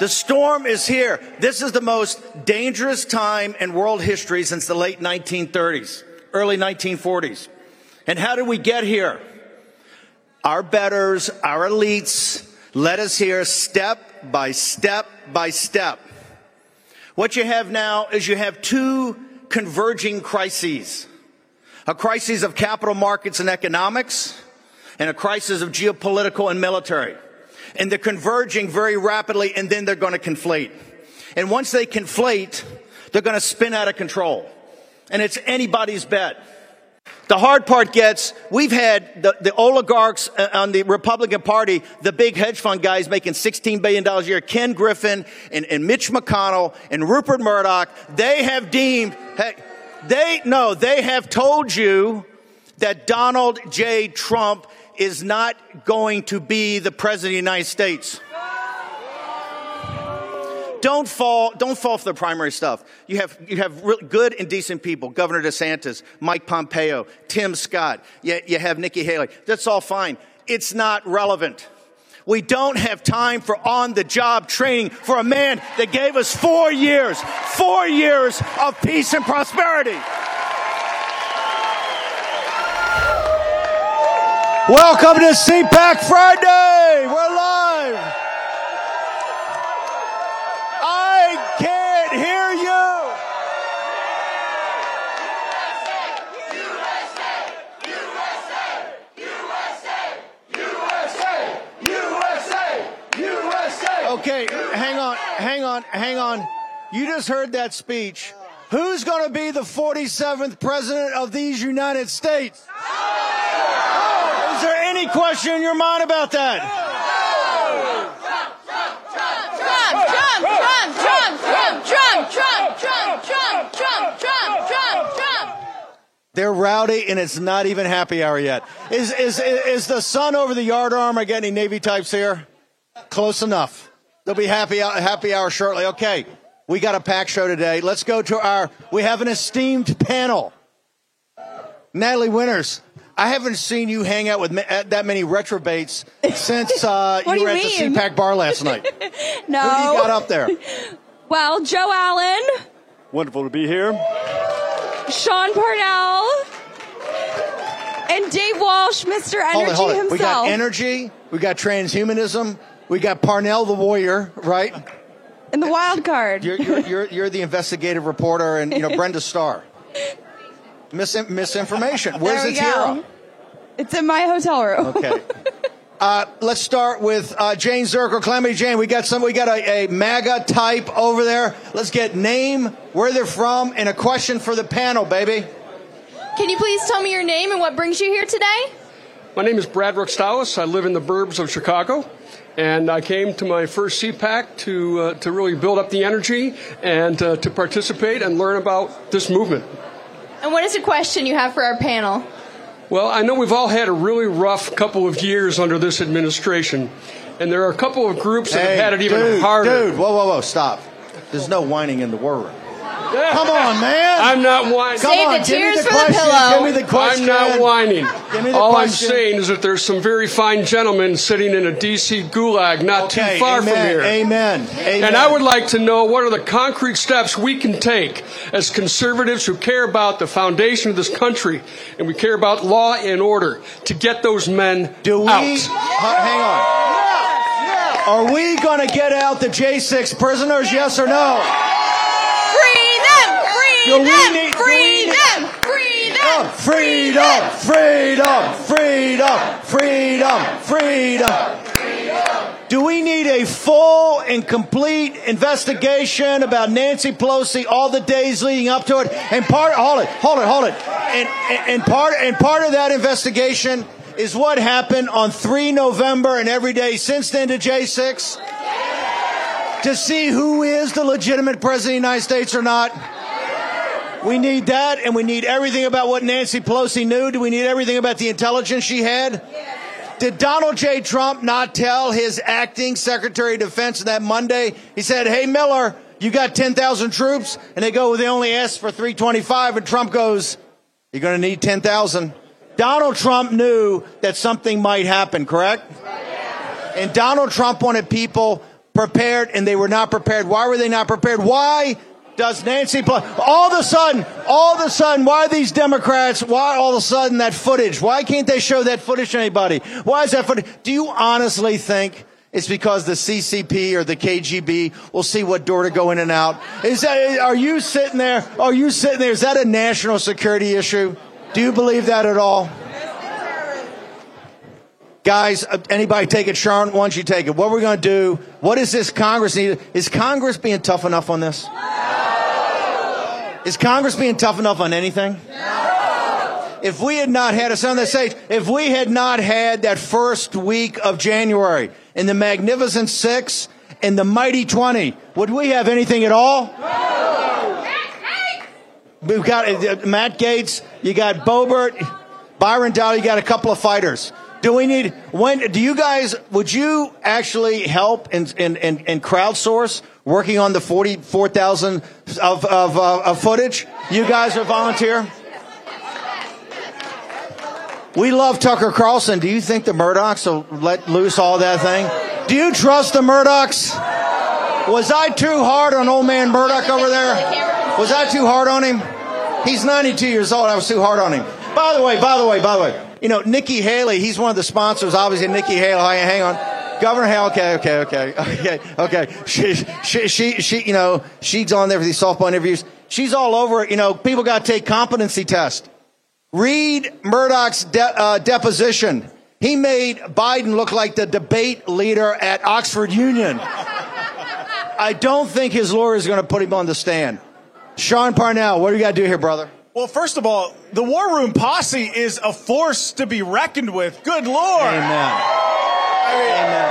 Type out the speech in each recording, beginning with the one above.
The storm is here. This is the most dangerous time in world history since the late 1930s, early 1940s. And how did we get here? Our betters, our elites led us here step by step by step. What you have now is you have two converging crises. A crisis of capital markets and economics and a crisis of geopolitical and military and they're converging very rapidly and then they're going to conflate. And once they conflate, they're going to spin out of control. And it's anybody's bet. The hard part gets, we've had the, the, oligarchs uh, on the Republican Party, the big hedge fund guys making $16 billion a year, Ken Griffin and, and Mitch McConnell and Rupert Murdoch, they have deemed, hey, they, no, they have told you that Donald J. Trump is not going to be the president of the United States. Don't fall, don't fall for the primary stuff. You have, you have really good and decent people. Governor DeSantis, Mike Pompeo, Tim Scott. You, you have Nikki Haley. That's all fine. It's not relevant. We don't have time for on the job training for a man that gave us four years, four years of peace and prosperity. Welcome to CPAC Friday. We're live. I can't hear you. USA USA USA USA USA, USA, USA, okay, hang on, hang on, hang on. You just heard that speech. Who's going to be the 47th president of these United States? Is there any question in your mind about that? They're rowdy and it's not even happy hour yet. Is, is, is the sun over the yard arm? I get any Navy types here? Close enough. They'll be happy, happy hour shortly. Okay. We got a pack show today. Let's go to our, we have an esteemed panel. Natalie Winters, I haven't seen you hang out with that many retrobates since uh, you, you were mean? at the CPAC bar last night. no. Who do you got up there? Well, Joe Allen. Wonderful to be here. Sean Parnell. And Dave Walsh, Mr. Energy hold it, hold it. himself. We got energy. We got transhumanism. We got Parnell the warrior, right? And the wild card. You're, you're, you're, you're the investigative reporter, and you know Brenda Starr. Mis- misinformation. Where's there the tiara? Go. It's in my hotel room. Okay. Uh, let's start with uh, Jane Zirkle, Calamity Jane. We got some. We got a, a, MAGA type over there. Let's get name, where they're from, and a question for the panel, baby. Can you please tell me your name and what brings you here today? My name is Brad Rookstalis. I live in the burbs of Chicago. And I came to my first CPAC to, uh, to really build up the energy and uh, to participate and learn about this movement. And what is the question you have for our panel? Well, I know we've all had a really rough couple of years under this administration, and there are a couple of groups that hey, have had it even dude, harder. Dude, whoa, whoa, whoa, stop. There's no whining in the war room. Come on, man. I'm not whining. Come Save on, the give tears me the for question. the pillow. Give me the question. I'm not whining. Give me the All question. I'm saying is that there's some very fine gentlemen sitting in a D.C. gulag not okay, too far amen, from here. Amen. Amen. And I would like to know what are the concrete steps we can take as conservatives who care about the foundation of this country and we care about law and order to get those men Do we? out. hang on. Are we going to get out the J6 prisoners? Yes or no? Do we them, need- do free we need- them, free them. Freedom, freedom, freedom, freedom, freedom. Do we need a full and complete investigation about Nancy Pelosi all the days leading up to it? And part, hold it, hold it, hold it. And, and, and part, and part of that investigation is what happened on 3 November and every day since then to J6 to see who is the legitimate president of the United States or not. We need that, and we need everything about what Nancy Pelosi knew. Do we need everything about the intelligence she had? Did Donald J. Trump not tell his acting Secretary of Defense that Monday? He said, Hey, Miller, you got 10,000 troops? And they go, well, They only asked for 325. And Trump goes, You're going to need 10,000. Donald Trump knew that something might happen, correct? And Donald Trump wanted people prepared, and they were not prepared. Why were they not prepared? Why does Nancy Pelosi, all of a sudden, all of a sudden, why these Democrats, why all of a sudden that footage? Why can't they show that footage to anybody? Why is that footage? Do you honestly think it's because the CCP or the KGB will see what door to go in and out? Is that, are you sitting there? Are you sitting there? Is that a national security issue? Do you believe that at all? Guys, uh, anybody take it? Sharon, why don't you take it? What are we going to do? What is this Congress need? Is Congress being tough enough on this? Is Congress being tough enough on anything? If we had not had, a on that stage, if we had not had that first week of January in the Magnificent Six and the Mighty Twenty, would we have anything at all? We've got uh, Matt Gaetz, you got Boebert, Byron Dow, you got a couple of fighters. Do we need when? Do you guys? Would you actually help and and and, and crowdsource working on the forty four thousand of of, uh, of footage? You guys are volunteer. We love Tucker Carlson. Do you think the Murdochs will let loose all that thing? Do you trust the Murdochs? Was I too hard on old man Murdoch over there? Was I too hard on him? He's 92 years old. I was too hard on him. By the way, by the way, by the way, you know, Nikki Haley, he's one of the sponsors, obviously, Nikki Haley. Hang on. Governor Haley, okay, okay, okay, okay, okay. She, she, she, she, you know, she's on there for these softball interviews. She's all over it. You know, people got to take competency test. Read Murdoch's de- uh, deposition. He made Biden look like the debate leader at Oxford Union. I don't think his lawyer is going to put him on the stand. Sean Parnell, what do you got to do here, brother? Well, first of all, the War Room Posse is a force to be reckoned with. Good Lord. Amen. Amen.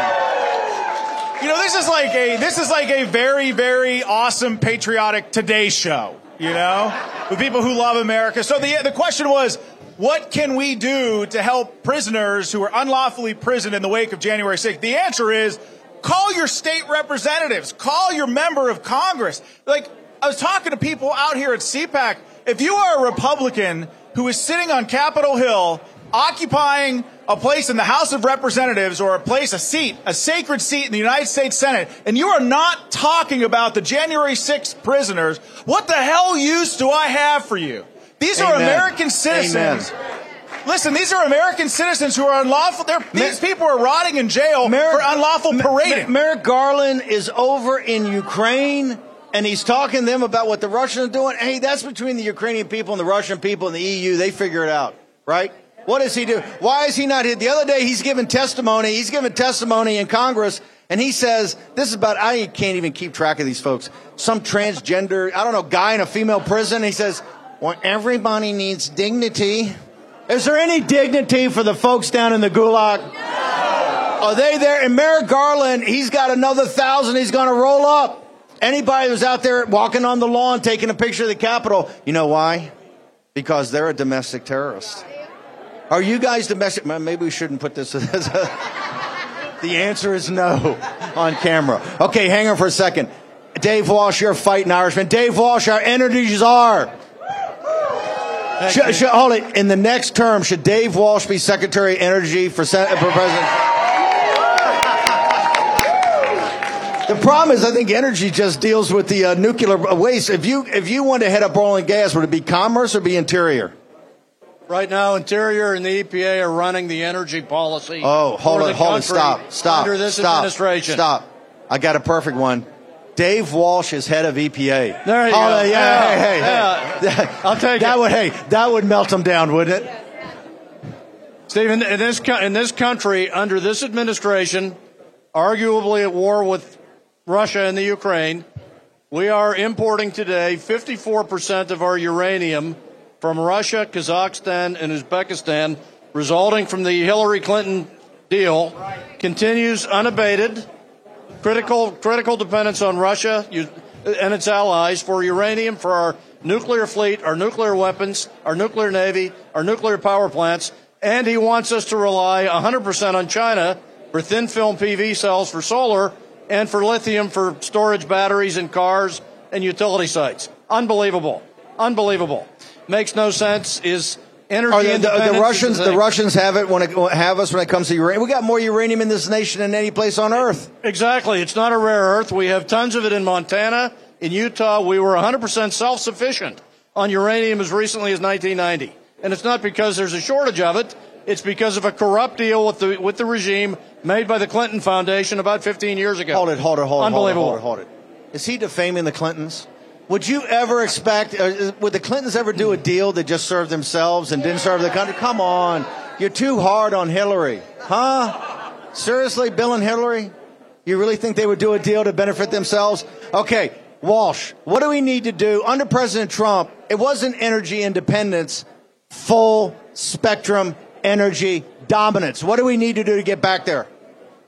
You know, this is like a this is like a very very awesome patriotic Today show. You know, with people who love America. So the the question was, what can we do to help prisoners who are unlawfully imprisoned in the wake of January 6th? The answer is, call your state representatives, call your member of Congress. Like I was talking to people out here at CPAC. If you are a Republican who is sitting on Capitol Hill occupying a place in the House of Representatives or a place, a seat, a sacred seat in the United States Senate, and you are not talking about the January 6th prisoners, what the hell use do I have for you? These are American citizens. Listen, these are American citizens who are unlawful. These people are rotting in jail for unlawful parading. Merrick Garland is over in Ukraine and he's talking to them about what the Russians are doing. Hey, that's between the Ukrainian people and the Russian people and the EU. They figure it out, right? What does he do? Why is he not here? The other day he's giving testimony. He's giving testimony in Congress and he says, this is about, I can't even keep track of these folks. Some transgender, I don't know, guy in a female prison. He says, well, everybody needs dignity. Is there any dignity for the folks down in the gulag? Are they there? And Merrick Garland, he's got another thousand he's going to roll up. Anybody who's out there walking on the lawn taking a picture of the Capitol, you know why? Because they're a domestic terrorist. Are you guys domestic? well, Maybe we shouldn't put this as a. The answer is no on camera. Okay, hang on for a second. Dave Walsh, you're a fighting Irishman. Dave Walsh, our energy czar. Should, should, hold it. In the next term, should Dave Walsh be Secretary of Energy for, Sen- for President? The problem is, I think energy just deals with the uh, nuclear waste. If you if you want to head up oil and gas, would it be commerce or be interior? Right now, Interior and the EPA are running the energy policy. Oh, hold the hold country stop, stop, Under this stop, administration. Stop. I got a perfect one. Dave Walsh is head of EPA. There you oh, go. Yeah, Yeah, hey, hey, hey. I'll take that it. would hey that would melt them down, wouldn't it? Stephen, in this in this country, under this administration, arguably at war with Russia and the Ukraine, we are importing today 54% of our uranium from Russia, Kazakhstan, and Uzbekistan, resulting from the Hillary Clinton deal, continues unabated. Critical critical dependence on Russia and its allies for uranium for our nuclear fleet, our nuclear weapons, our nuclear navy, our nuclear power plants, and he wants us to rely 100% on China for thin film PV cells for solar and for lithium for storage batteries in cars and utility sites. Unbelievable. Unbelievable. Makes no sense. Is energy Are the, independence the Russians the. Russians have it when it have us when it comes to uranium. We got more uranium in this nation than any place on earth. Exactly. It's not a rare earth. We have tons of it in Montana. In Utah, we were 100% self sufficient on uranium as recently as 1990. And it's not because there's a shortage of it. It's because of a corrupt deal with the, with the regime made by the Clinton Foundation about 15 years ago. Hold it, hold it, hold it, Unbelievable. hold it, hold it, hold it. Is he defaming the Clintons? Would you ever expect? Uh, would the Clintons ever do a deal that just served themselves and didn't serve the country? Come on, you're too hard on Hillary, huh? Seriously, Bill and Hillary? You really think they would do a deal to benefit themselves? Okay, Walsh, what do we need to do under President Trump? It wasn't energy independence, full spectrum energy dominance. What do we need to do to get back there?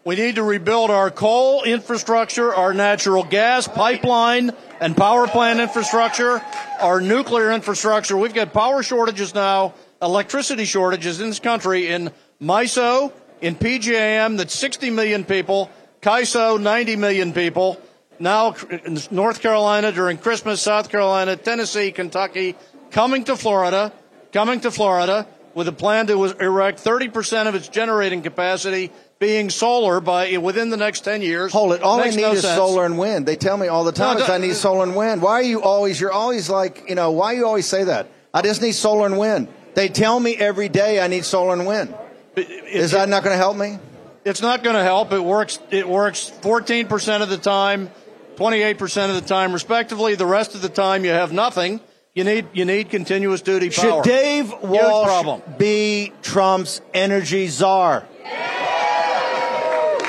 We need to rebuild our coal infrastructure, our natural gas pipeline and power plant infrastructure, our nuclear infrastructure. We've got power shortages now, electricity shortages in this country in MISO, in PJM, that's 60 million people, CAISO, 90 million people. Now, in North Carolina during Christmas, South Carolina, Tennessee, Kentucky, coming to Florida, coming to Florida with a plan to erect 30% of its generating capacity being solar by within the next 10 years. Hold it. All I need no is sense. solar and wind. They tell me all the time No, is I need uh, solar and wind. Why are you always, you're always like, you know, why you always say that? I just need solar and wind. They tell me every day I need solar and wind. Is that not going to help me? It's not going to help. It works. It works 14% of the time, 28% of the time, respectively. The rest of the time, you have nothing. You need you need continuous duty power. Should Dave Walsh be Trump's energy czar?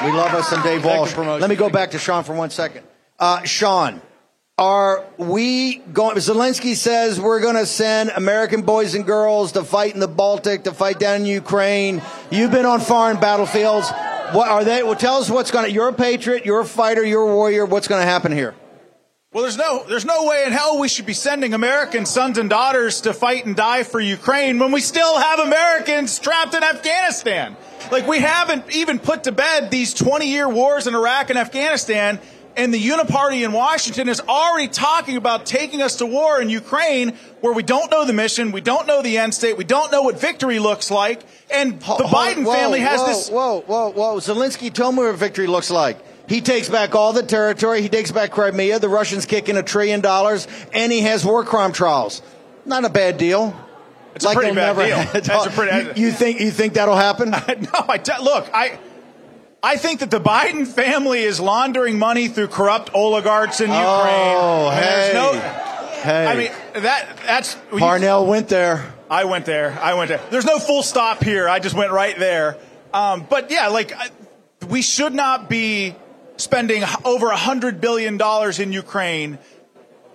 We love us some Dave Walsh. Let me go back to Sean for one second. Uh, Sean, are we going? Zelensky says we're going to send American boys and girls to fight in the Baltic, to fight down in Ukraine. You've been on foreign battlefields. What are they? Well, tell us what's going to. You're a patriot. You're a fighter. You're a warrior. What's going to happen here? Well, there's no, there's no way in hell we should be sending American sons and daughters to fight and die for Ukraine when we still have Americans trapped in Afghanistan. Like we haven't even put to bed these 20 year wars in Iraq and Afghanistan. And the Uniparty in Washington is already talking about taking us to war in Ukraine where we don't know the mission, we don't know the end state, we don't know what victory looks like. And the Hold- Biden whoa, family has whoa, this. Whoa, whoa, whoa! Zelensky told me what victory looks like. He takes back all the territory. He takes back Crimea. The Russians kick in a trillion dollars, and he has war crime trials. Not a bad deal. It's a pretty bad never deal. That's a pretty- you, you think you think that'll happen? no, I te- look, I I think that the Biden family is laundering money through corrupt oligarchs in Ukraine. Oh, mean, there's hey. no- Hey, I mean that that's Parnell went there. I went there. I went there. There's no full stop here. I just went right there. Um, but yeah, like I, we should not be spending over a hundred billion dollars in Ukraine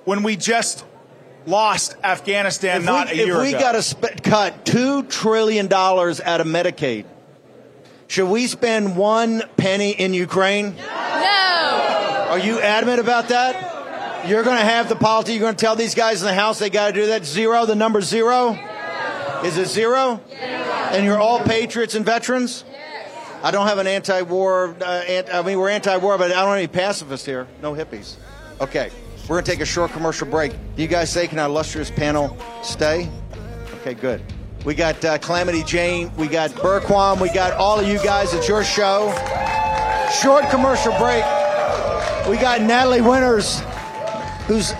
when we just lost Afghanistan If not we, a year if we ago. got to sp- cut two trillion dollars out of Medicaid, should we spend one penny in Ukraine? No. Are you adamant about that? You're going to have the policy. You're going to tell these guys in the House they got to do that. Zero, the number zero? Is it zero? And you're all patriots and veterans? I don't have an anti-war. Uh, ant- I mean, we're anti-war, but I don't have any pacifists here. No hippies. Okay, we're going to take a short commercial break. Do you guys say can our illustrious panel stay? Okay, good. We got uh, Calamity Jane. We got Bergquam. We got all of you guys. It's your show. Short commercial break. We got Natalie Winters, who's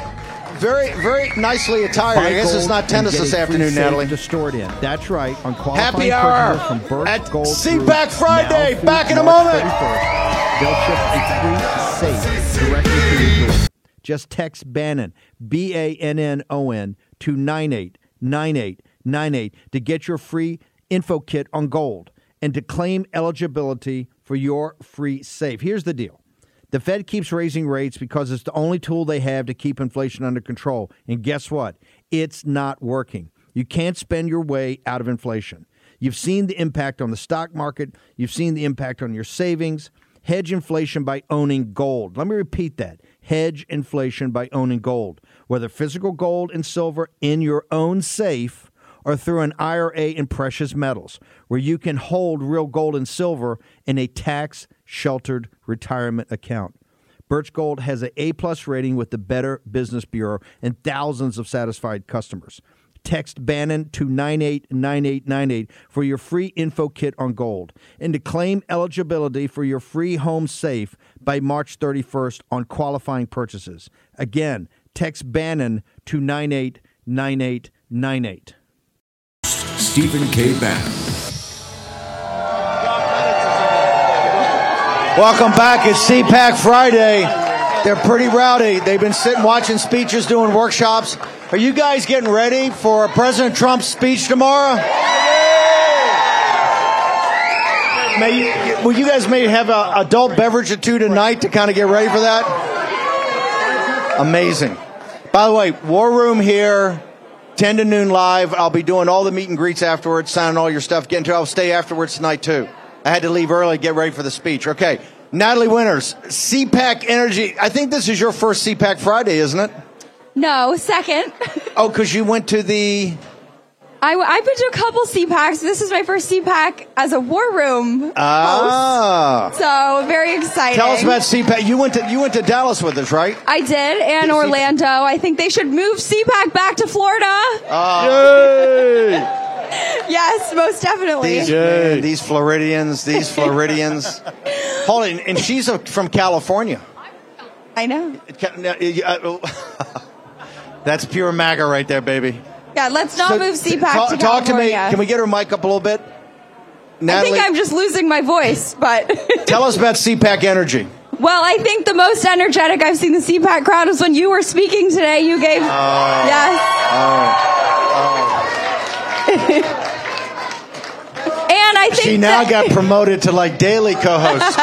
very, very nicely attired. I guess it's not tennis this afternoon, Natalie. To store it in. That's right. On Happy hour from at Gold Seatback Friday. Back in a moment. 31st. They'll ship a free safe Just text Bannon, B A N N O N, to 989898 to get your free info kit on gold and to claim eligibility for your free safe. Here's the deal. The Fed keeps raising rates because it's the only tool they have to keep inflation under control. And guess what? It's not working. You can't spend your way out of inflation. You've seen the impact on the stock market, you've seen the impact on your savings. Hedge inflation by owning gold. Let me repeat that. Hedge inflation by owning gold, whether physical gold and silver in your own safe or through an IRA in precious metals, where you can hold real gold and silver in a tax sheltered retirement account. Birch Gold has an A plus rating with the Better Business Bureau and thousands of satisfied customers. Text Bannon to 989898 for your free info kit on gold and to claim eligibility for your free home safe by March 31st on qualifying purchases. Again, text Bannon to 989898. Stephen K. Bannon. Welcome back. It's CPAC Friday. They're pretty rowdy. They've been sitting watching speeches, doing workshops. Are you guys getting ready for President Trump's speech tomorrow? May you, well, you guys may have an adult beverage or two tonight to kind of get ready for that. Amazing. By the way, War Room here, 10 to noon live. I'll be doing all the meet and greets afterwards, signing all your stuff, getting to. I'll stay afterwards tonight too. I had to leave early, get ready for the speech. Okay. Natalie Winters, CPAC Energy. I think this is your first CPAC Friday, isn't it? No, second. Oh, because you went to the. I, have been to a couple CPACs. This is my first CPAC as a war room Ah. host. So very exciting. Tell us about CPAC. You went to you went to Dallas with us, right? I did, and Orlando. I think they should move CPAC back to Florida. Yes, most definitely. These, man, these Floridians, these Floridians. Hold on, and she's a, from California. I know. That's pure MAGA right there, baby. Yeah, let's not So, move CPAC talk, to talk to me. California. Can we get her mic up a little bit? I think I'm just losing my voice, but tell us about CPAC Energy. well, I think the most energetic I've seen the CPAC crowd is when you were speaking today. You gave oh. yes. Oh. Oh. And I think She now that- got promoted to like daily co-host.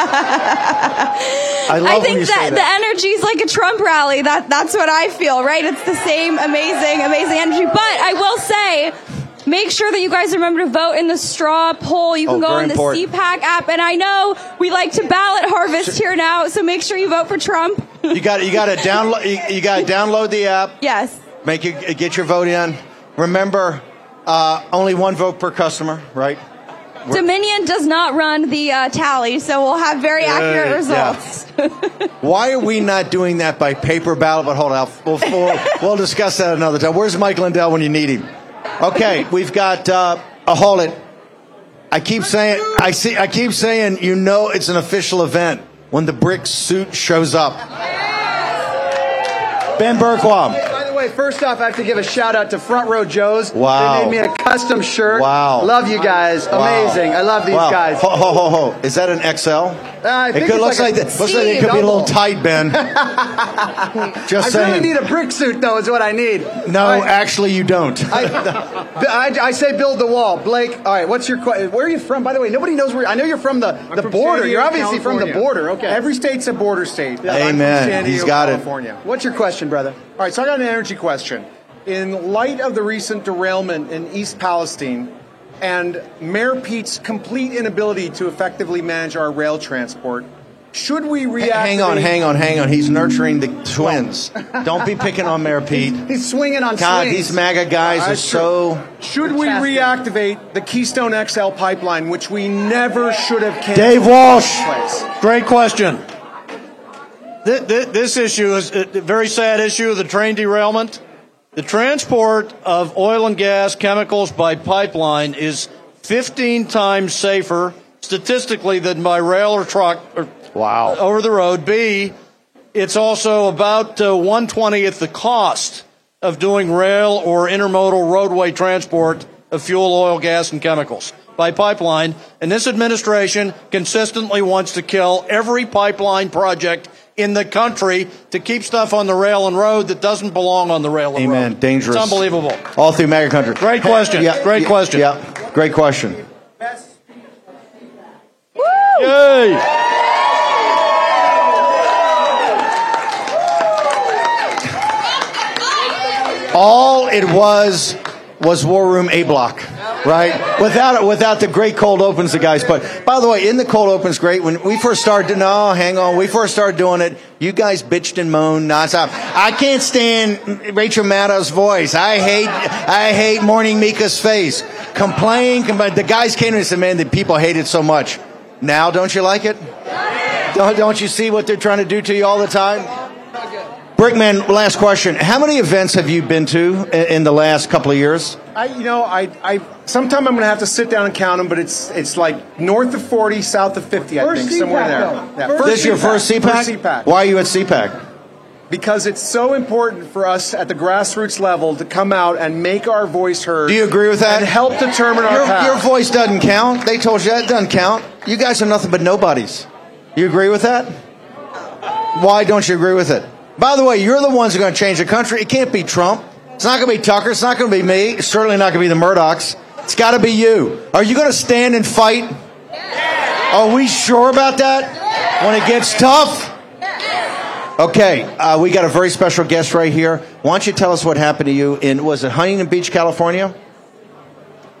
I love I think that, say the energy is like a Trump rally. That that's what I feel, right? It's the same amazing, amazing energy. But I will say, make sure that you guys remember to vote in the straw poll. You can Oh, go on the important. CPAC app, and I know we like to ballot harvest here now, so make sure you vote for Trump. You got you got to download you, you got to download the app. Yes. Make you get your vote in. Remember, uh, only one vote per customer, right? Dominion does not run the uh, tally, so we'll have very accurate Yeah. results. Why are we not doing that by paper ballot? But hold on, we'll, we'll, we'll discuss that another time. Where's Mike Lindell when you need him? Okay, we've got. Uh, uh, hold it. I keep saying. I see. I keep saying. You know, it's an official event when the brick suit shows up. Ben Bergquam. By way, first off, I have to give a shout out to Front Row Joe's. Wow. They made me a custom shirt. Wow. Love you guys. Wow. Amazing. I love these Wow. guys. Ho, ho, ho, ho. Is that an XL? Uh, I it could, it's looks like like, a that, looks like it could be a little tight, Ben. Just I saying. really need a brick suit, though, is what I need. no, All right. actually, you don't. I, I, I say build the wall. Blake, all right, what's your question? Where are you from? By the way, nobody knows where. I know you're from the, the from border. San You're Diego, obviously from the border. Okay. Every state's a border state. I'm from Amen. San He's Diego, got it. What's your question, brother? All right, so I got an energy question. In light of the recent derailment in East Palestine and Mayor Pete's complete inability to effectively manage our rail transport, should we react? Hang on, hang on, hang on. He's nurturing the twins. Don't be picking on Mayor Pete. He's swinging on God, swings. these MAGA guys are That's so. Should we reactivate the Keystone XL pipeline, which we never should have canceled? Dave Walsh, the first place? great question. Th- th- This issue is a very sad issue, the train derailment. The transport of oil and gas chemicals by pipeline is 15 times safer statistically than by rail or truck or wow. over the road. B, it's also about uh, 120th the cost of doing rail or intermodal roadway transport of fuel, oil, gas, and chemicals by pipeline. And this administration consistently wants to kill every pipeline project in the country to keep stuff on the rail and road that doesn't belong on the rail and Amen. road. Dangerous. It's unbelievable. All through MAGA country. Great question. Yeah, Great yeah, question. Yeah, great question. Yay! All it was was War Room A Block, right? Without without the great cold opens the guys. But by the way, in the cold opens great. When we first started, no, hang on, we first started doing it. You guys bitched and moaned nonstop. I can't stand Rachel Maddow's voice. I hate I hate Morning Mika's face. Complain, complain. The guys came and said, "Man, the people hate it so much." Now, don't you like it? Don't, don't you see what they're trying to do to you all the time? Brickman, last question. How many events have you been to in, in the last couple of years? I, you know, I, I, sometime I'm going to have to sit down and count them, but it's, it's like north of 40, south of 50, I First think, somewhere there. though. Yeah, First this is your first CPAC? First CPAC. Why are you at CPAC? Because it's so important for us at the grassroots level to come out and make our voice heard. Do you agree with that? And help determine our your, path. your voice doesn't count. They told you that doesn't count. You guys are nothing but nobodies. You agree with that? Why don't you agree with it? By the way, you're the ones who are going to change the country. It can't be Trump. It's not going to be Tucker. It's not going to be me. It's certainly not going to be the Murdochs. It's got to be you. Are you going to stand and fight? Are we sure about that? When it gets tough? Okay, uh, we got a very special guest right here. Why don't you tell us what happened to you in, was it Huntington Beach, California?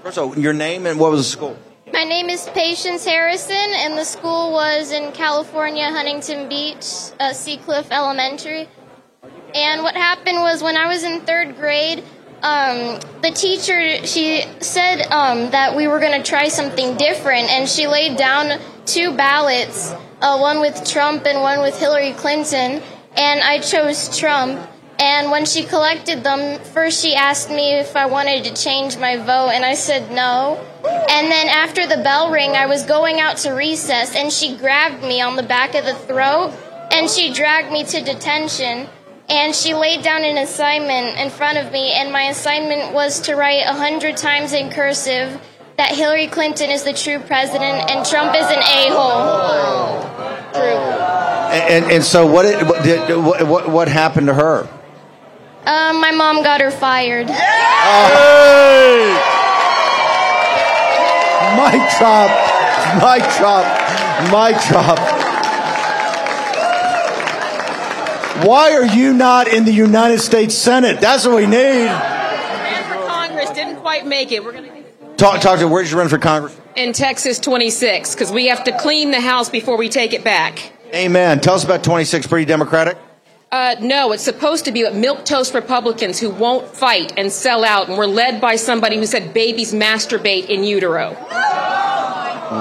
First of all, your name and what was the school? My name is Patience Harrison, and the school was in California, Huntington Beach, uh, Seacliff Elementary. And what happened was when I was in third grade, um, the teacher she said um, that we were going to try something different, and she laid down two ballots, uh, one with Trump and one with Hillary Clinton, and I chose Trump. And when she collected them, first she asked me if I wanted to change my vote, and I said no. And then after the bell rang, I was going out to recess, and she grabbed me on the back of the throat, and she dragged me to detention. And she laid down an assignment in front of me, and my assignment was to write a hundred times in cursive that Hillary Clinton is the true president and Trump is an a-hole. And, and, and so what, did, what, what happened to her? Um, my mom got her fired. Mic drop, mic drop, mic drop. Why are you not in the United States Senate? That's what we need. Ran for Congress, didn't quite make it. We're going to Talk, talk to where did you run for Congress? in Texas 26 because we have to clean the house before we take it back. Amen. Tell us about 26, pretty democratic. Uh, no, it's supposed to be milk toast Republicans who won't fight and sell out, and we're led by somebody who said babies masturbate in utero.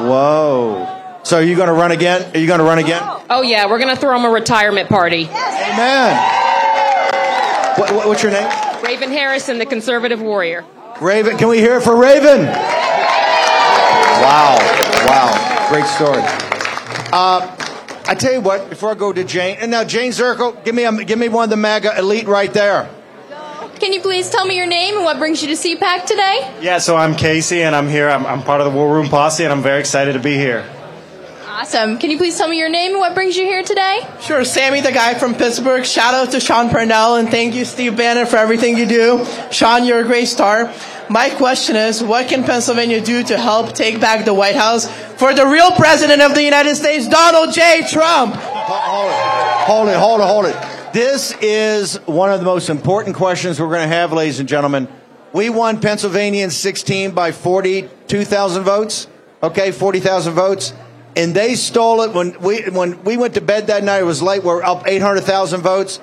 Whoa. So are you going to run again? Are you going to run again? Oh yeah, we're going to throw them a retirement party. Amen. What, what, what's your name? Raven Harrison, the conservative warrior. Raven. Can we hear it for Raven? Wow. Wow. Great story. Uh, I tell you what, before I go to Jane, and now Jane Zirkle, give me, a, give me one of the MAGA elite right there. Can you please tell me your name and what brings you to CPAC today? Yeah, so I'm Casey, and I'm here. I'm, I'm part of the War Room Posse, and I'm very excited to be here. Awesome. Can you please tell me your name and what brings you here today? Sure, Sammy, the guy from Pittsburgh. Shout out to Sean Parnell, and thank you, Steve Bannon, for everything you do. Sean, you're a great star. My question is, what can Pennsylvania do to help take back the White House for the real president of the United States, Donald J. Trump? Hold it, hold it, hold it. hold it. This is one of the most important questions we're going to have, ladies and gentlemen. We won Pennsylvania in 16 by 42,000 votes. Okay, 40,000 votes. And they stole it when we, when we went to bed that night. It was late. We're up 800,000 votes.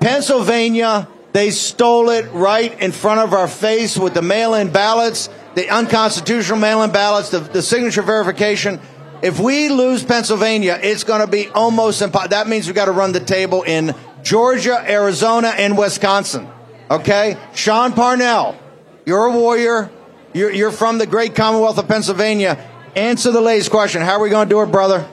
Pennsylvania, they stole it right in front of our face with the mail in ballots, the unconstitutional mail in ballots, the, the signature verification. If we lose Pennsylvania, it's going to be almost impossible. That means we've got to run the table in Georgia, Arizona, and Wisconsin. Okay? Sean Parnell, you're a warrior. You're, you're from the great Commonwealth of Pennsylvania. Answer the lady's question. How are we going to do it, brother?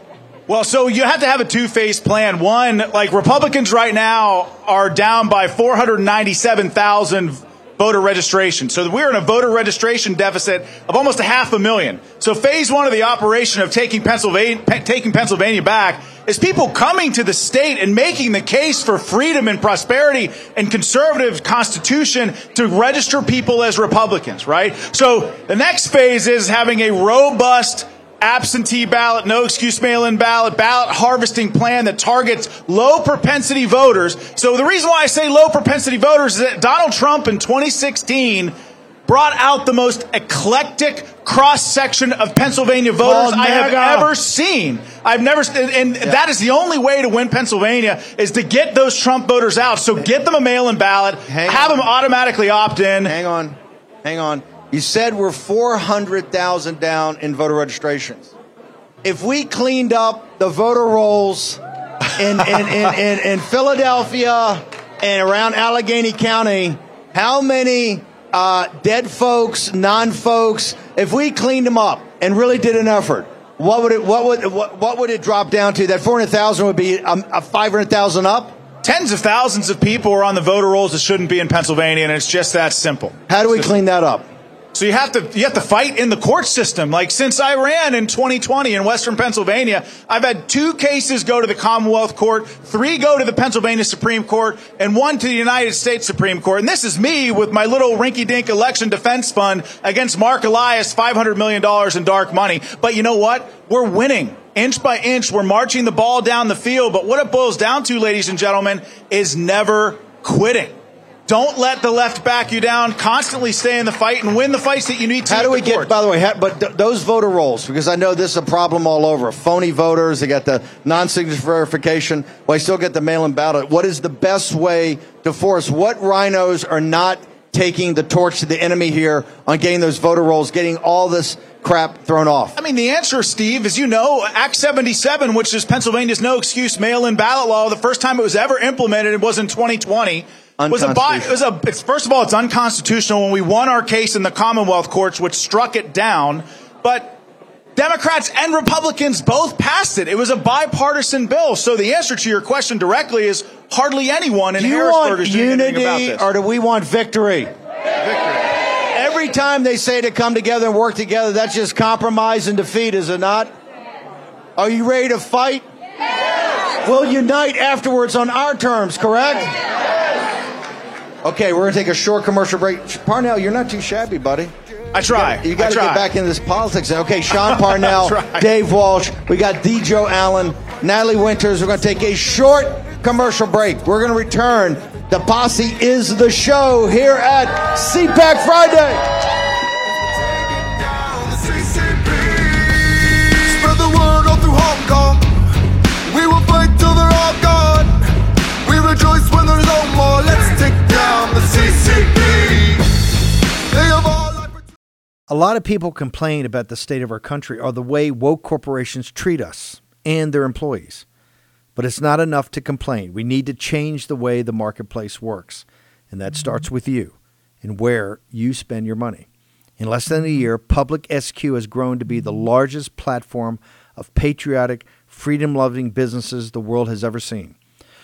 Well, so you have to have a two-faced plan. One, like Republicans right now are down by 497,000 voter registration. So we're in a voter registration deficit of almost a half a million. So phase one of the operation of taking Pennsylvania, taking Pennsylvania back is people coming to the state and making the case for freedom and prosperity and conservative constitution to register people as Republicans, right? So the next phase is having a robust absentee ballot, no excuse mail in ballot, ballot harvesting plan that targets low propensity voters. So the reason why I say low propensity voters is that Donald Trump in 2016 brought out the most eclectic cross section of Pennsylvania voters I have ever seen. I've never, and, and that is the only way to win Pennsylvania is to get those Trump voters out. So get them a mail-in ballot, have them automatically opt in. Hang on, hang on. You said we're 400,000 down in voter registrations. If we cleaned up the voter rolls in, in, in, in, in Philadelphia and around Allegheny County, how many uh, dead folks, non-folks, if we cleaned them up and really did an effort, what would it, what would, what, what would it drop down to? That 400,000 would be um, a 500,000 up? Tens of thousands of people are on the voter rolls that shouldn't be in Pennsylvania, and it's just that simple. How do we clean that up? So you have to you have to fight in the court system. Like since I ran in 2020 in Western Pennsylvania, I've had two cases go to the Commonwealth Court, three go to the Pennsylvania Supreme Court, and one to the United States Supreme Court. And this is me with my little rinky-dink election defense fund against Mark Elias, 500 million dollars in dark money. But you know what? We're winning. Inch by inch, we're marching the ball down the field. But what it boils down to, ladies and gentlemen, is never quitting. Don't let the left back you down. Constantly stay in the fight and win the fights that you need to. How do we get, by the way, how, but th- those voter rolls, because I know this is a problem all over. Phony voters, they got the non signature verification. Well, I still get the mail in ballot. What is the best way to force what RINOs are not taking the torch to the enemy here on getting those voter rolls, getting all this crap thrown off? I mean, the answer, Steve, is you know, Act 77, which is Pennsylvania's no excuse mail in ballot law, the first time it was ever implemented, it was in 2020. Was a, bi- it was a, it's, first of all, it's unconstitutional when we won our case in the Commonwealth courts, which struck it down. But Democrats and Republicans both passed it. It was a bipartisan bill. So the answer to your question directly is hardly anyone in Do you Harrisburg want is doing anything about unity this. or do we want victory? Victory. Every time they say to come together and work together, that's just compromise and defeat, is it not? Are you ready to fight? We'll unite afterwards on our terms, correct? Okay, we're going to take a short commercial break. Parnell, you're not too shabby, buddy. I try. You got I to try. get back into this politics. Okay, Sean Parnell. Dave Walsh, we got D. Joe Allen, Natalie Winters. We're going to take a short commercial break. We're going to return. The Posse is the show here at CPAC Friday. Spread the word all through Hong Kong. We will fight till they're all gone. We rejoice when there's no more. Let's take A lot of people complain about the state of our country or the way woke corporations treat us and their employees. But it's not enough to complain. We need to change the way the marketplace works. And that starts with you and where you spend your money. In less than a year, Public SQ has grown to be the largest platform of patriotic, freedom loving businesses the world has ever seen.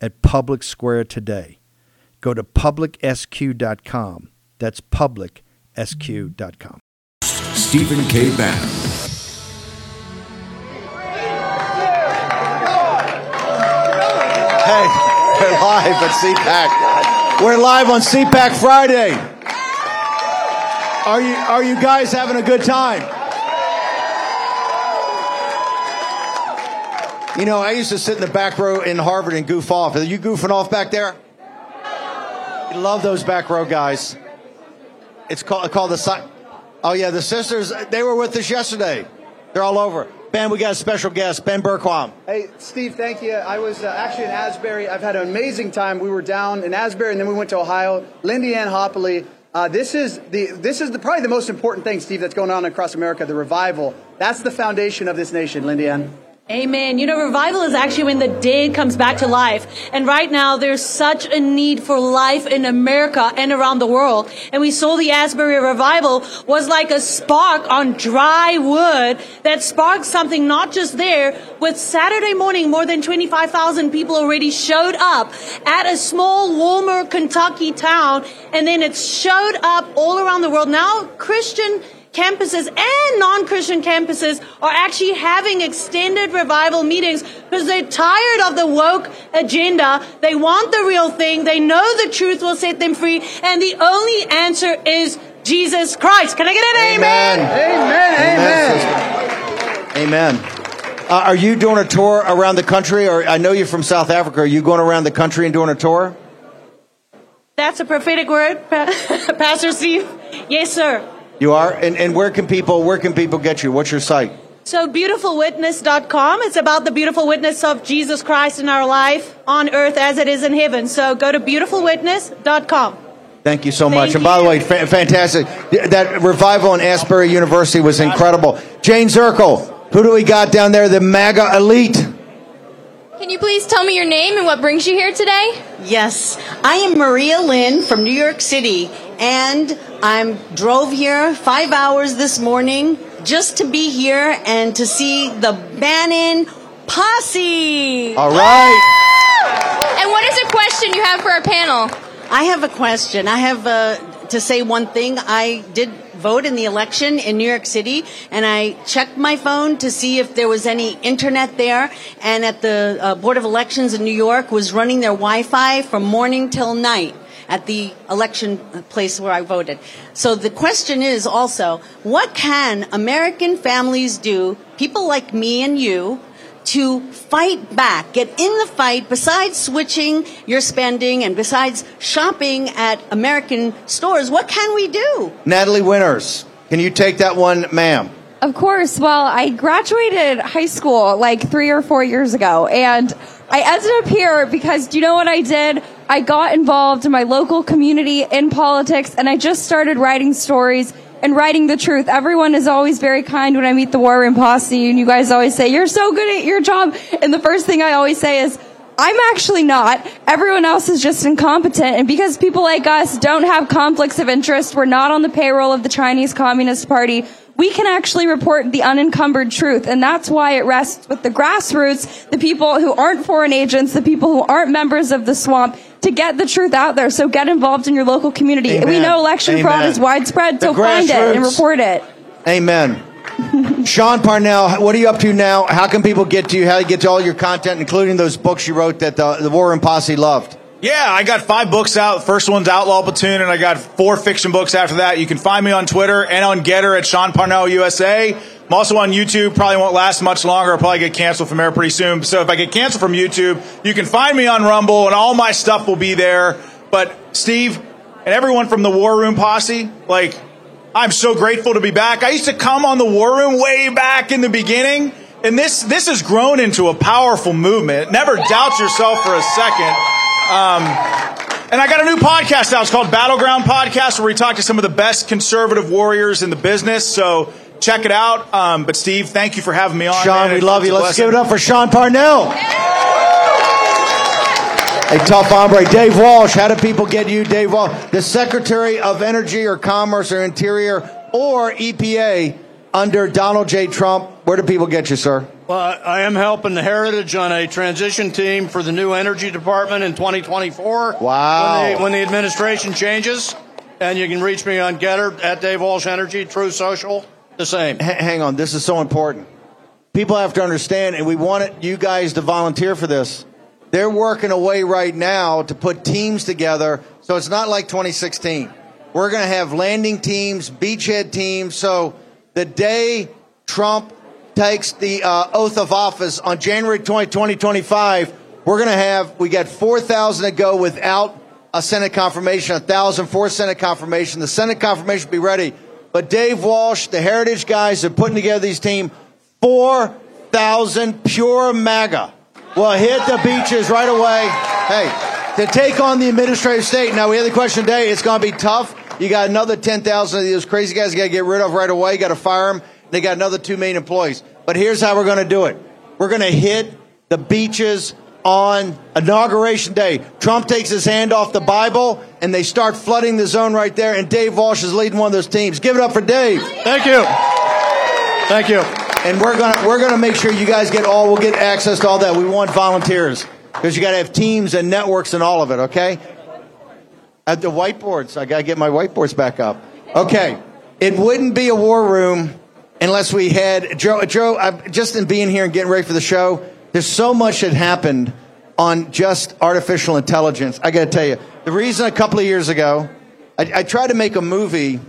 at Public Square today. Go to publicsq.com. That's publicsq.com. Stephen K. Bannon. Hey, we're live at CPAC. We're live on CPAC Friday. Are you are you guys having a good time? You know, I used to sit in the back row in Harvard and goof off. Are you goofing off back there? Love those back row guys. It's called called the Oh yeah, the sisters. They were with us yesterday. They're all over. Ben, we got a special guest, Ben Bergquam. Hey, Steve, thank you. I was uh, actually in Asbury. I've had an amazing time. We were down in Asbury, and then we went to Ohio. Lindy Ann Hopley. Uh, this is the this is the, probably the most important thing, Steve, that's going on across America. The revival. That's the foundation of this nation, Lindy Ann. Amen. You know, revival is actually when the dead comes back to life. And right now, there's such a need for life in America and around the world. And we saw the Asbury revival was like a spark on dry wood that sparked something not just there. With Saturday morning, more than 25,000 people already showed up at a small Wilmore, Kentucky town. And then it showed up all around the world. Now, Christian campuses and non-Christian campuses are actually having extended revival meetings because they're tired of the woke agenda. They want the real thing. They know the truth will set them free. And the only answer is Jesus Christ. Can I get an amen? Amen. Amen. Uh, are you doing a tour around the country? Or I know you're from South Africa. Are you going around the country and doing a tour? That's a prophetic word, Pa- Pastor Steve. Yes, sir. You are. And, and where can people where can people get you? What's your site? So beautifulwitness.com. It's about the beautiful witness of Jesus Christ in our life on earth as it is in heaven. So go to beautifulwitness.com. Thank you so much. Thank and by the way, fa- fantastic. That revival in Asbury University was incredible. Jane Zirkle, who do we got down there? The MAGA elite. Can you please tell me your name and what brings you here today? Yes, I am Maria Lynn from New York City, and I drove here five hours this morning just to be here and to see the Bannon posse. All right. And what is a question you have for our panel? I have a question. I have uh, to say one thing. I did vote in the election in New York City, and I checked my phone to see if there was any internet there. And at the uh, Board of Elections in New York was running their Wi-Fi from morning till night at the election place where I voted. So the question is also, what can American families do, people like me and you, to fight back, get in the fight, besides switching your spending and besides shopping at American stores, what can we do? Natalie Winters, can you take that one, ma'am? Of course. Well, I graduated high school like three or four years ago, and I ended up here because do you know what I did? I got involved in my local community in politics, and I just started writing stories and writing the truth. Everyone is always very kind when I meet the War Room Posse, and you guys always say, You're so good at your job. And the first thing I always say is, I'm actually not. Everyone else is just incompetent. And because people like us don't have conflicts of interest, we're not on the payroll of the Chinese Communist Party, we can actually report the unencumbered truth. And that's why it rests with the grassroots, the people who aren't foreign agents, the people who aren't members of the swamp, to get the truth out there. So get involved in your local community. Amen. We know election fraud is widespread, The so find it and report it. Amen. Sean Parnell, what are you up to now? How can people get to you? How do you get to all your content, including those books you wrote that the, the War Room Posse loved? Yeah, I got five books out. The first one's Outlaw Platoon, and I got four fiction books after that. You can find me on Twitter and on GETTR at Sean Parnell USA. I'm also on YouTube. Probably won't last much longer. I'll probably get canceled from there pretty soon. So if I get canceled from YouTube, you can find me on Rumble, and all my stuff will be there. But Steve and everyone from the War Room Posse, like, I'm so grateful to be back. I used to come on the War Room way back in the beginning, and this this has grown into a powerful movement. Never doubt yourself for a second. Um, and I got a new podcast out. It's called Battleground Podcast, where we talk to some of the best conservative warriors in the business. So check it out. Um, but Steve, thank you for having me on. Sean, man. we love you. Let's give it up for Sean Parnell. A tough hombre. Dave Walsh, how do people get you, Dave Walsh? The Secretary of Energy or Commerce or Interior or EPA under Donald J. Trump. Where do people get you, sir? Well, I am helping the Heritage on a transition team for the new Energy Department in 2024. Wow. When the, when the administration changes. And you can reach me on GETTR at Dave Walsh Energy, Truth Social, the same. H- hang on, this is so important. People have to understand, and we wanted you guys to volunteer for this. They're working away right now to put teams together, so it's not like 2016. We're going to have landing teams, beachhead teams. So the day Trump takes the uh, oath of office on January 20, 2025, we're going to have, we got 4,000 to go without a Senate confirmation, 1,000 for Senate confirmation. The Senate confirmation will be ready. But Dave Walsh, the Heritage guys are putting together these team, 4,000 pure MAGA will hit the beaches right away. Hey, to take on the administrative state. Now, we have the question today. It's going to be tough. You got another 10,000 of those crazy guys you got to get rid of right away. You got to fire them. They got another 2 million employees. But here's how we're going to do it. We're going to hit the beaches on inauguration day. Trump takes his hand off the Bible and they start flooding the zone right there. And Dave Walsh is leading one of those teams. Give it up for Dave. Thank you. Thank you. And we're gonna we're gonna make sure you guys get all. We'll get access to all that. We want volunteers because you got to have teams and networks and all of it. Okay. At the whiteboards, I gotta get my whiteboards back up. Okay. It wouldn't be a war room unless we had Joe. Joe, I, just in being here and getting ready for the show, there's so much that happened on just artificial intelligence. I got to tell you, the reason a couple of years ago, I, I tried to make a movie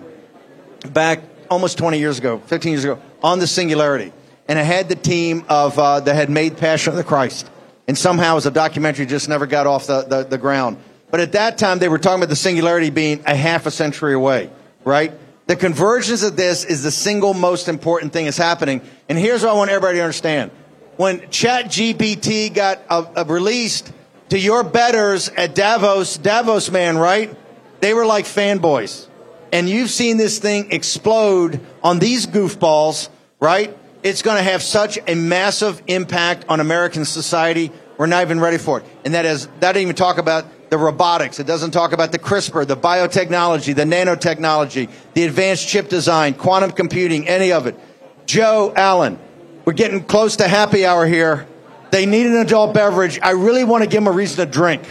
back almost 20 years ago, 15 years ago, on the singularity. And I had the team of uh, that had made Passion of the Christ. And somehow, as a documentary, just never got off the, the, the ground. But at that time, they were talking about the singularity being a half a century away, right? The convergence of this is the single most important thing that's happening. And here's what I want everybody to understand. When ChatGPT got uh, uh, released to your betters at Davos, Davos man, right? They were like fanboys. And you've seen this thing explode on these goofballs, right? It's going to have such a massive impact on American society. We're not even ready for it. And that is, that didn't even talk about the robotics. It doesn't talk about the CRISPR, the biotechnology, the nanotechnology, the advanced chip design, quantum computing, any of it. Joe Allen, we're getting close to happy hour here. They need an adult beverage. I really want to give them a reason to drink.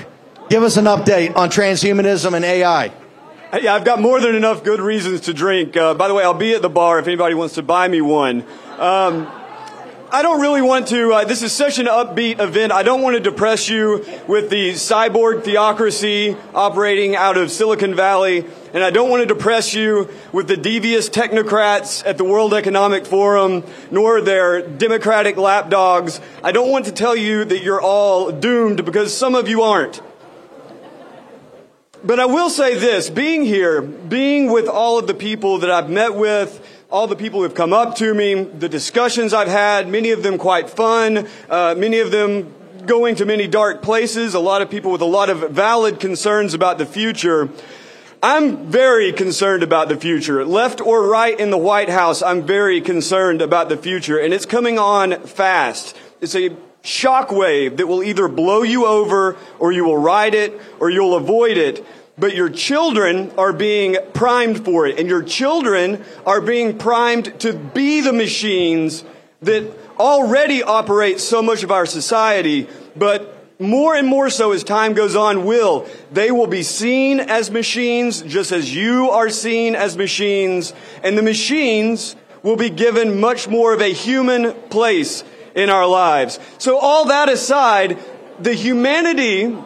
Give us an update on transhumanism and AI. Yeah, I've got more than enough good reasons to drink. Uh, by the way, I'll be at the bar if anybody wants to buy me one. Um, I don't really want to. Uh, this is such an upbeat event. I don't want to depress you with the cyborg theocracy operating out of Silicon Valley, and I don't want to depress you with the devious technocrats at the World Economic Forum, nor their democratic lapdogs. I don't want to tell you that you're all doomed because some of you aren't. But I will say this being here, being with all of the people that I've met with, all the people who have come up to me, the discussions I've had, many of them quite fun, uh, many of them going to many dark places, a lot of people with a lot of valid concerns about the future. I'm very concerned about the future. Left or right in the White House, I'm very concerned about the future, and it's coming on fast. It's a shockwave that will either blow you over, or you will ride it, or you'll avoid it but your children are being primed for it. And your children are being primed to be the machines that already operate so much of our society, but more and more so as time goes on will. They will be seen as machines just as you are seen as machines. And the machines will be given much more of a human place in our lives. So all that aside, the humanity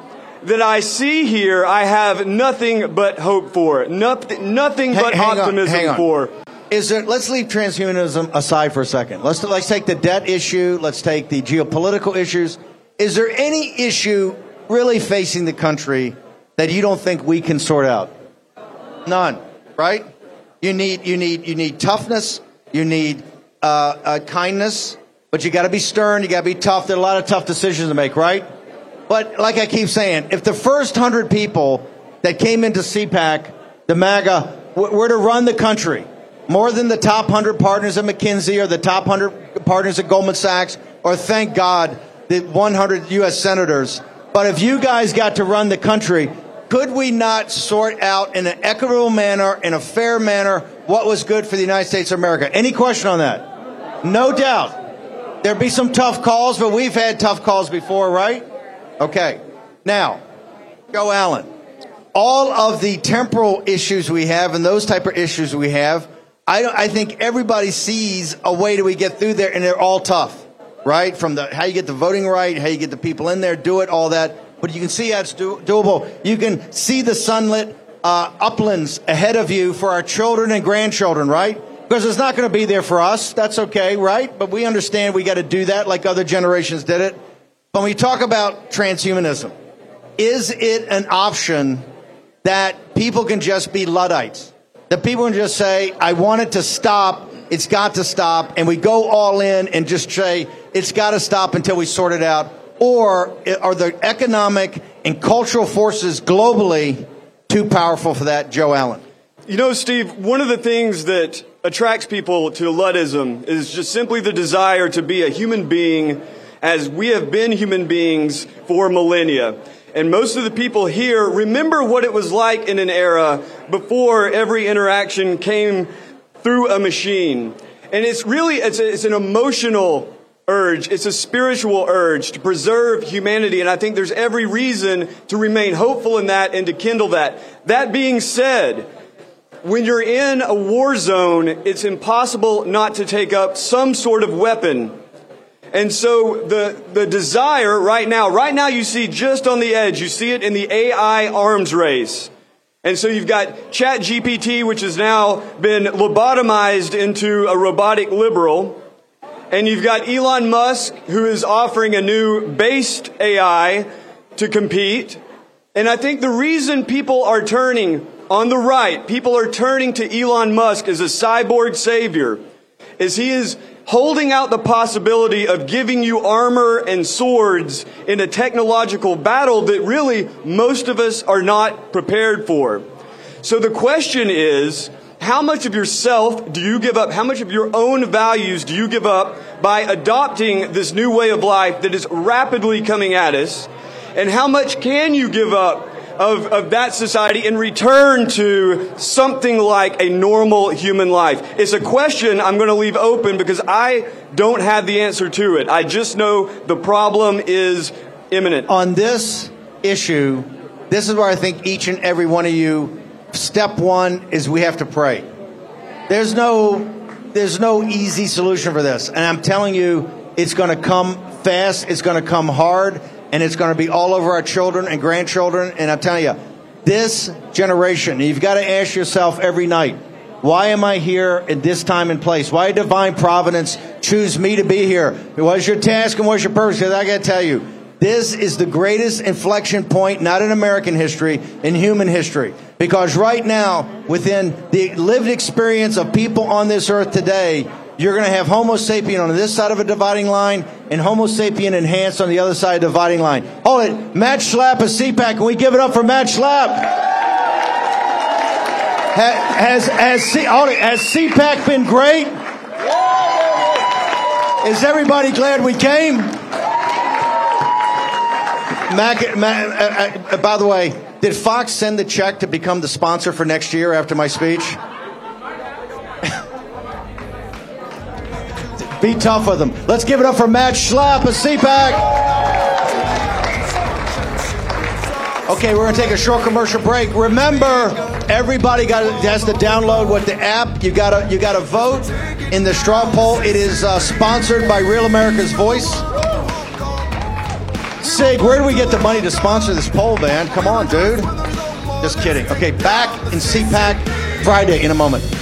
that I see here, I have nothing but hope for. Nothing, nothing but hang optimism on, hang on. for. Is there? Let's leave transhumanism aside for a second. Let's let's take the debt issue. Let's take the geopolitical issues. Is there any issue really facing the country that you don't think we can sort out? None. Right? You need you need you need toughness. You need uh, uh, kindness. But you got to be stern. You got to be tough. There are a lot of tough decisions to make. Right? But like I keep saying, if the first hundred people that came into CPAC, the MAGA, were to run the country, more than the top hundred partners at McKinsey or the top hundred partners at Goldman Sachs, or thank God, the 100 U.S. senators. But if you guys got to run the country, could we not sort out in an equitable manner, in a fair manner, what was good for the United States of America? Any question on that? No doubt. There'd be some tough calls, but we've had tough calls before, right? Okay. Now, Joe Allen, all of the temporal issues we have and those type of issues we have, I, I think everybody sees a way that we get through there, and they're all tough, right? From the how you get the voting right, how you get the people in there, do it, all that. But you can see how it's do, doable. You can see the sunlit uh, uplands ahead of you for our children and grandchildren, right? Because it's not going to be there for us. That's okay, right? But we understand we got to do that like other generations did it. When we talk about transhumanism, is it an option that people can just be Luddites? That people can just say, I want it to stop, it's got to stop, and we go all in and just say, it's got to stop until we sort it out? Or eh, are the economic and cultural forces globally too powerful for that, Joe Allen? You know, Steve, one of the things that attracts people to Luddism is just simply the desire to be a human being as we have been human beings for millennia. And most of the people here remember what it was like in an era before every interaction came through a machine. And it's really, it's, a, it's an emotional urge. It's a spiritual urge to preserve humanity. And I think there's every reason to remain hopeful in that and to kindle that. That being said, when you're in a war zone, it's impossible not to take up some sort of weapon and so the, the desire right now, right now you see just on the edge, you see it in the AI arms race. And so you've got Chat GPT, which has now been lobotomized into a robotic liberal. And you've got Elon Musk, who is offering a new based AI to compete. And I think the reason people are turning on the right, people are turning to Elon Musk as a cyborg savior, is he is holding out the possibility of giving you armor and swords in a technological battle that really most of us are not prepared for. So the question is, how much of yourself do you give up? How much of your own values do you give up by adopting this new way of life that is rapidly coming at us? And how much can you give up of, of that society and return to something like a normal human life? It's a question I'm going to leave open because I don't have the answer to it. I just know the problem is imminent. On this issue, this is where I think each and every one of you, step one is we have to pray. There's no, there's no easy solution for this. And I'm telling you, it's going to come fast. It's going to come hard and it's going to be all over our children and grandchildren. And I'm telling you, this generation, you've got to ask yourself every night, why am I here in this time and place? Why divine providence choose me to be here? What's your task and what's your purpose? Because I got to tell you, this is the greatest inflection point, not in American history, in human history. Because right now, within the lived experience of people on this earth today, you're going to have Homo sapien on this side of a dividing line and Homo sapien enhanced on the other side of the dividing line. Hold it. Matt Schlapp of CPAC. Can we give it up for Matt Schlapp? Has, has, C, has CPAC been great? Is everybody glad we came? Mac, Mac uh, uh, by the way, did Fox send the check to become the sponsor for next year after my speech? Be tough with them. Let's give it up for Matt Schlapp of CPAC. Okay, we're going to take a short commercial break. Remember, everybody got has to download what the app. You got to you got to vote in the straw poll. It is uh, sponsored by Real America's Voice. Sig, where do we get the money to sponsor this poll, man? Come on, dude. Just kidding. Okay, back in CPAC Friday in a moment.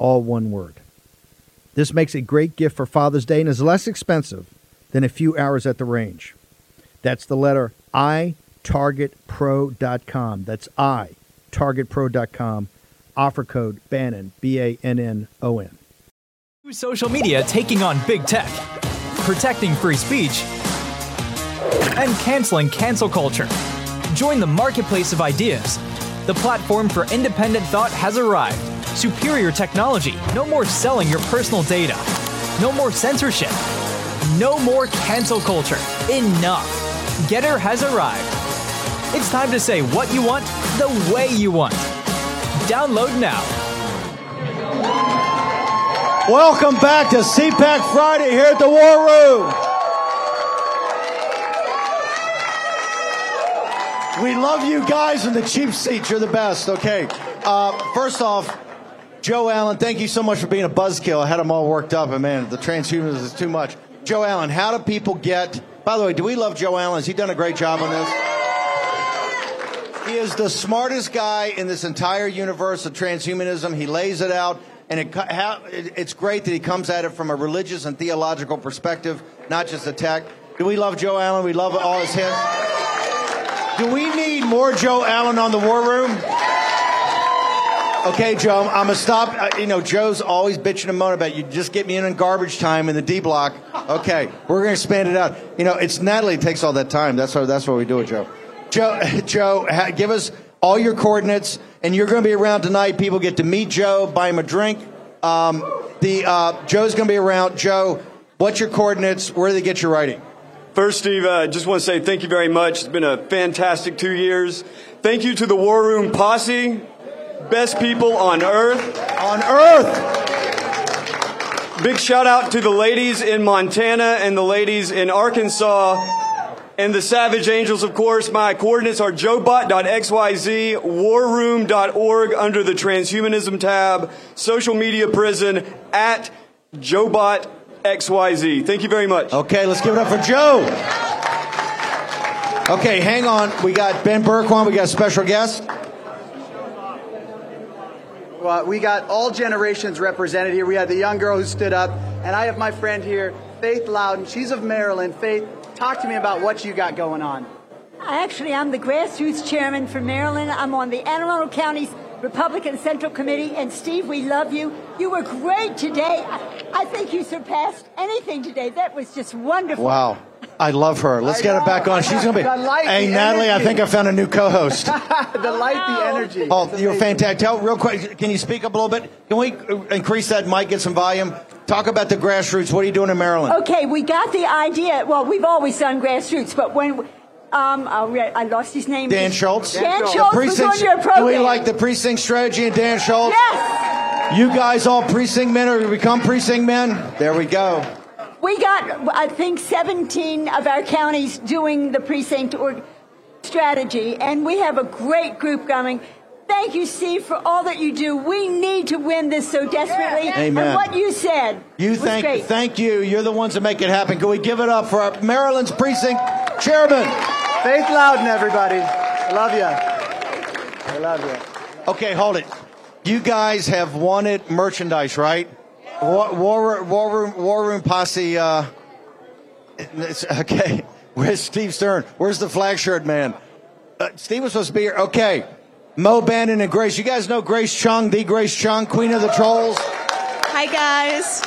all one word. This makes a great gift for Father's Day and is less expensive than a few hours at the range. That's the letter I targetpro.com. That's I, targetpro.com. Offer code Bannon, B A N N O N. Social media taking on big tech, protecting free speech, and canceling cancel culture. Join the marketplace of ideas. The platform for independent thought has arrived. Superior technology. No more selling your personal data. No more censorship. No more cancel culture. Enough. GETTR has arrived. It's time to say what you want the way you want. Download now. Welcome back to CPAC Friday here at the War Room. We love you guys in the cheap seats. You're the best. Okay. Uh, first off, Joe Allen, thank you so much for being a buzzkill. I had them all worked up, and man, the transhumanism is too much. Joe Allen, how do people get? By the way, do we love Joe Allen? Has he done a great job on this? He is the smartest guy in this entire universe of transhumanism. He lays it out, and it, how, it, it's great that he comes at it from a religious and theological perspective, not just a tech. Do we love Joe Allen? We love all his hits. Do we need more Joe Allen on the War Room? Okay, Joe, I'm gonna stop. Uh, you know, Joe's always bitching and moaning about you. Just get me in on garbage time in the D block. Okay, we're gonna expand it out. You know, it's Natalie takes all that time. That's why. That's why we do it, Joe. Joe, Joe, ha, give us all your coordinates, and you're gonna be around tonight. People get to meet Joe, buy him a drink. Um, the uh, Joe's gonna be around. Joe, what's your coordinates? Where do they get your writing? First, Steve, I uh, just want to say thank you very much. It's been a fantastic two years. Thank you to the War Room Posse, best people on earth. On earth! Big shout out to the ladies in Montana and the ladies in Arkansas. And the Savage Angels, of course. My coordinates are joebot.xyz, warroom.org under the transhumanism tab, social media prison at joebot.xyz. Thank you very much. Okay, let's give it up for Joe. Okay, hang on. We got Ben Bergquam. We got a special guest. Well, we got all generations represented here. We had the young girl who stood up, and I have my friend here, Faith Loudon. She's of Maryland. Faith, talk to me about what you got going on. Actually, I'm the grassroots chairman for Maryland. I'm on the Anne Arundel County's Republican Central Committee. And Steve, we love you. You were great today. I think you surpassed anything today. That was just wonderful. Wow. I love her. Let's I get know. her back on. She's going to be. The light, hey, the Natalie, I think I found a new co host. the oh, light, the energy. Oh, It's you're amazing. fantastic. Tell real quick. Can you speak up a little bit? Can we increase that mic, get some volume? Talk about the grassroots. What are you doing in Maryland? Okay, we got the idea. Well, we've always done grassroots, but when um, I I lost his name. Dan Schultz. Dan, The Schultz was on your Do we like the precinct strategy and Dan Schultz? Yes. You guys all precinct men or become precinct men? There we go. We got, I think, 17 of our counties doing the precinct or strategy, and we have a great group coming. Thank you, Steve, for all that you do. We need to win this so desperately. Amen. And what you said You was thank great. thank you. You're the ones that make it happen. Can we give it up for our Maryland's precinct chairman? Faith Loudon, everybody. I love you. I love you. Okay, hold it. You guys have wanted merchandise, right? War, war, war room, war room posse. Uh, it's- okay, where's Steve Stern? Where's the flag shirt man? Uh, Steve was supposed to be here. Okay, Mo Bannon and Grace. You guys know Grace Chung, the Grace Chung, Queen of the Trolls. Hi, guys.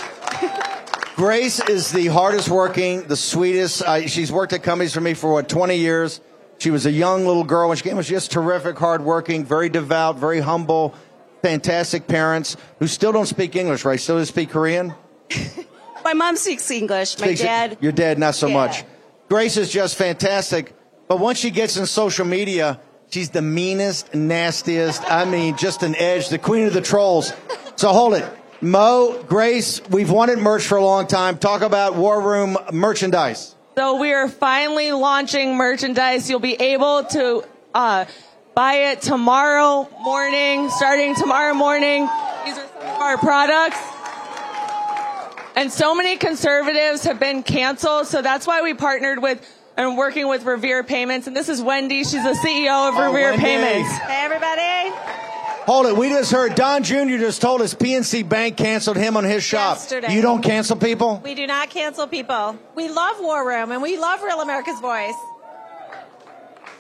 Grace is the hardest working, the sweetest. Uh, she's worked at companies for me for what, 20 years. She was a young little girl when she came. She was just terrific, hardworking, very devout, very humble, fantastic parents who still don't speak English, right? Still don't speak Korean? My mom speaks English. My Speaks- dad. Your dad, not so Yeah. much. Grace is just fantastic. But once she gets in social media, she's the meanest, nastiest. I mean, just an edge, the queen of the trolls. So hold it. Mo, Grace, we've wanted merch for a long time. Talk about War Room merchandise. So we are finally launching merchandise. You'll be able to uh, buy it tomorrow morning, starting tomorrow morning. These are some of our products. And so many conservatives have been canceled, so that's why we partnered with and working with Revere Payments. And this is Wendy. She's the CEO of Oh, Revere Wendy. Payments. Hey, everybody. Hold it. We just heard Don Jr. just told us PNC Bank canceled him on his shop. Yesterday. You don't cancel people? We do not cancel people. We love War Room and we love Real America's Voice.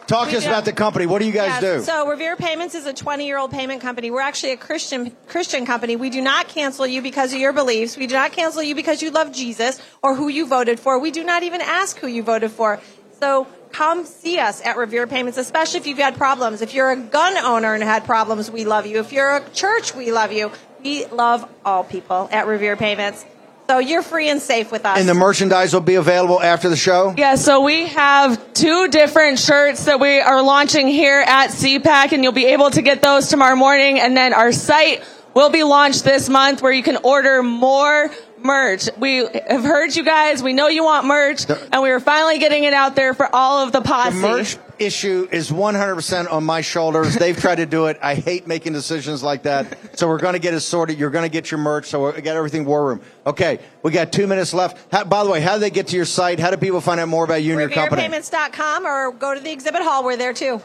Talk to us about the company. What do you guys Yes, do? So Revere Payments is a 20-year-old payment company. We're actually a Christian Christian company. We do not cancel you because of your beliefs. We do not cancel you because you love Jesus or who you voted for. We do not even ask who you voted for. So come see us at Revere Payments, especially if you've had problems. If you're a gun owner and had problems, we love you. If you're a church, we love you. We love all people at Revere Payments. So you're free and safe with us. and the merchandise will be available after the show. Yeah, so we have two different shirts that we are launching here at CPAC, and you'll be able to get those tomorrow morning. And then our site will be launched this month where you can order more merch. We have heard you guys. We know you want merch, and we are finally getting it out there for all of the posse. The merch issue is 100% on my shoulders. They've tried to do it. I hate making decisions like that. So we're going to get it sorted. You're going to get your merch. So we got everything War Room. Okay, we got two minutes left. How, by the way, how do they get to your site? How do people find out more about you and your company? Payments.com or go to the exhibit hall. We're there too.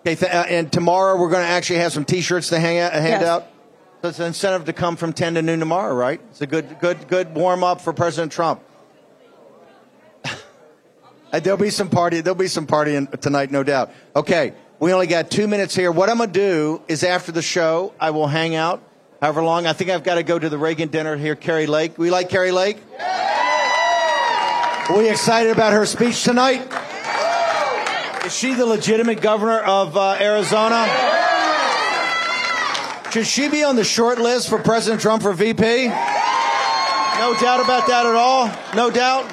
Okay, th- uh, and tomorrow we're going to actually have some T-shirts to hang out, hand Yes. out. So it's an incentive to come from 10 to noon tomorrow, right? It's a good, good, good warm up for President Trump. There'll be some party. There'll be some partying tonight, no doubt. Okay, we only got two minutes here. What I'm gonna do is after the show, I will hang out however long. I think I've got to go to the Reagan dinner here, Kari Lake. We like Kari Lake. Are we excited about her speech tonight? Is she the legitimate governor of uh, Arizona? Should she be on the short list for President Trump for VP? No doubt about that at all. No doubt.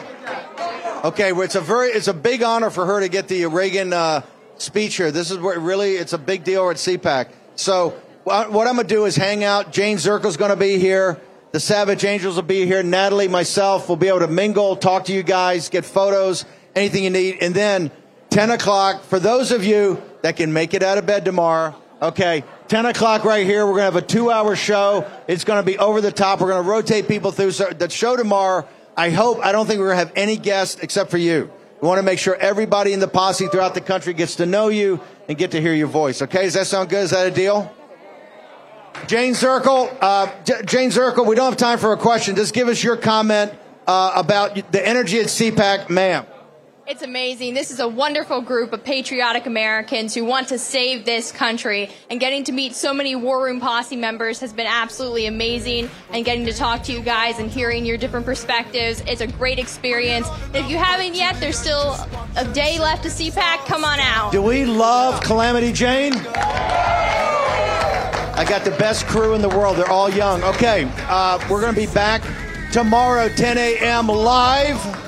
Okay, well, it's a very, it's a big honor for her to get the Reagan uh, speech here. This is where really, it's a big deal at CPAC. So what I'm gonna do is hang out. Jane Zirkle's gonna be here. The Savage Angels will be here. Natalie, myself will be able to mingle, talk to you guys, get photos, anything you need, and then 10 o'clock for those of you that can make it out of bed tomorrow. Okay, 10 o'clock right here. We're gonna have a two-hour show. It's gonna be over the top. We're gonna rotate people through. So the show tomorrow. I hope. I don't think we're gonna have any guests except for you. We want to make sure everybody in the posse throughout the country gets to know you and get to hear your voice. Okay, does that sound good? Is that a deal? Jane Zirkle, uh, J- Jane Zirkle, we don't have time for a question. Just give us your comment uh, about the energy at CPAC, ma'am. It's amazing. This is a wonderful group of patriotic Americans who want to save this country. And getting to meet so many War Room Posse members has been absolutely amazing. And getting to talk to you guys and hearing your different perspectives, it's a great experience. If you haven't yet, there's still a day left to CPAC. Come on out. Do we love Calamity Jane? I got the best crew in the world. They're all young. Okay, uh, we're going to be back tomorrow, 10 a.m. live.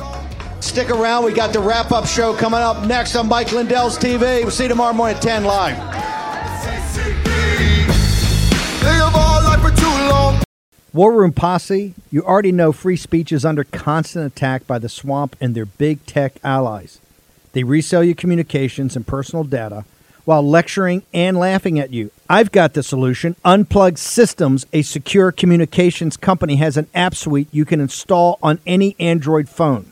Stick around. We got the wrap up show coming up next on Mike Lindell's TV. We'll see you tomorrow morning at 10 live. War Room Posse, you already know free speech is under constant attack by the swamp and their big tech allies. They resell your communications and personal data while lecturing and laughing at you. I've got the solution. Unplugged Systems, a secure communications company, has an app suite you can install on any Android phone,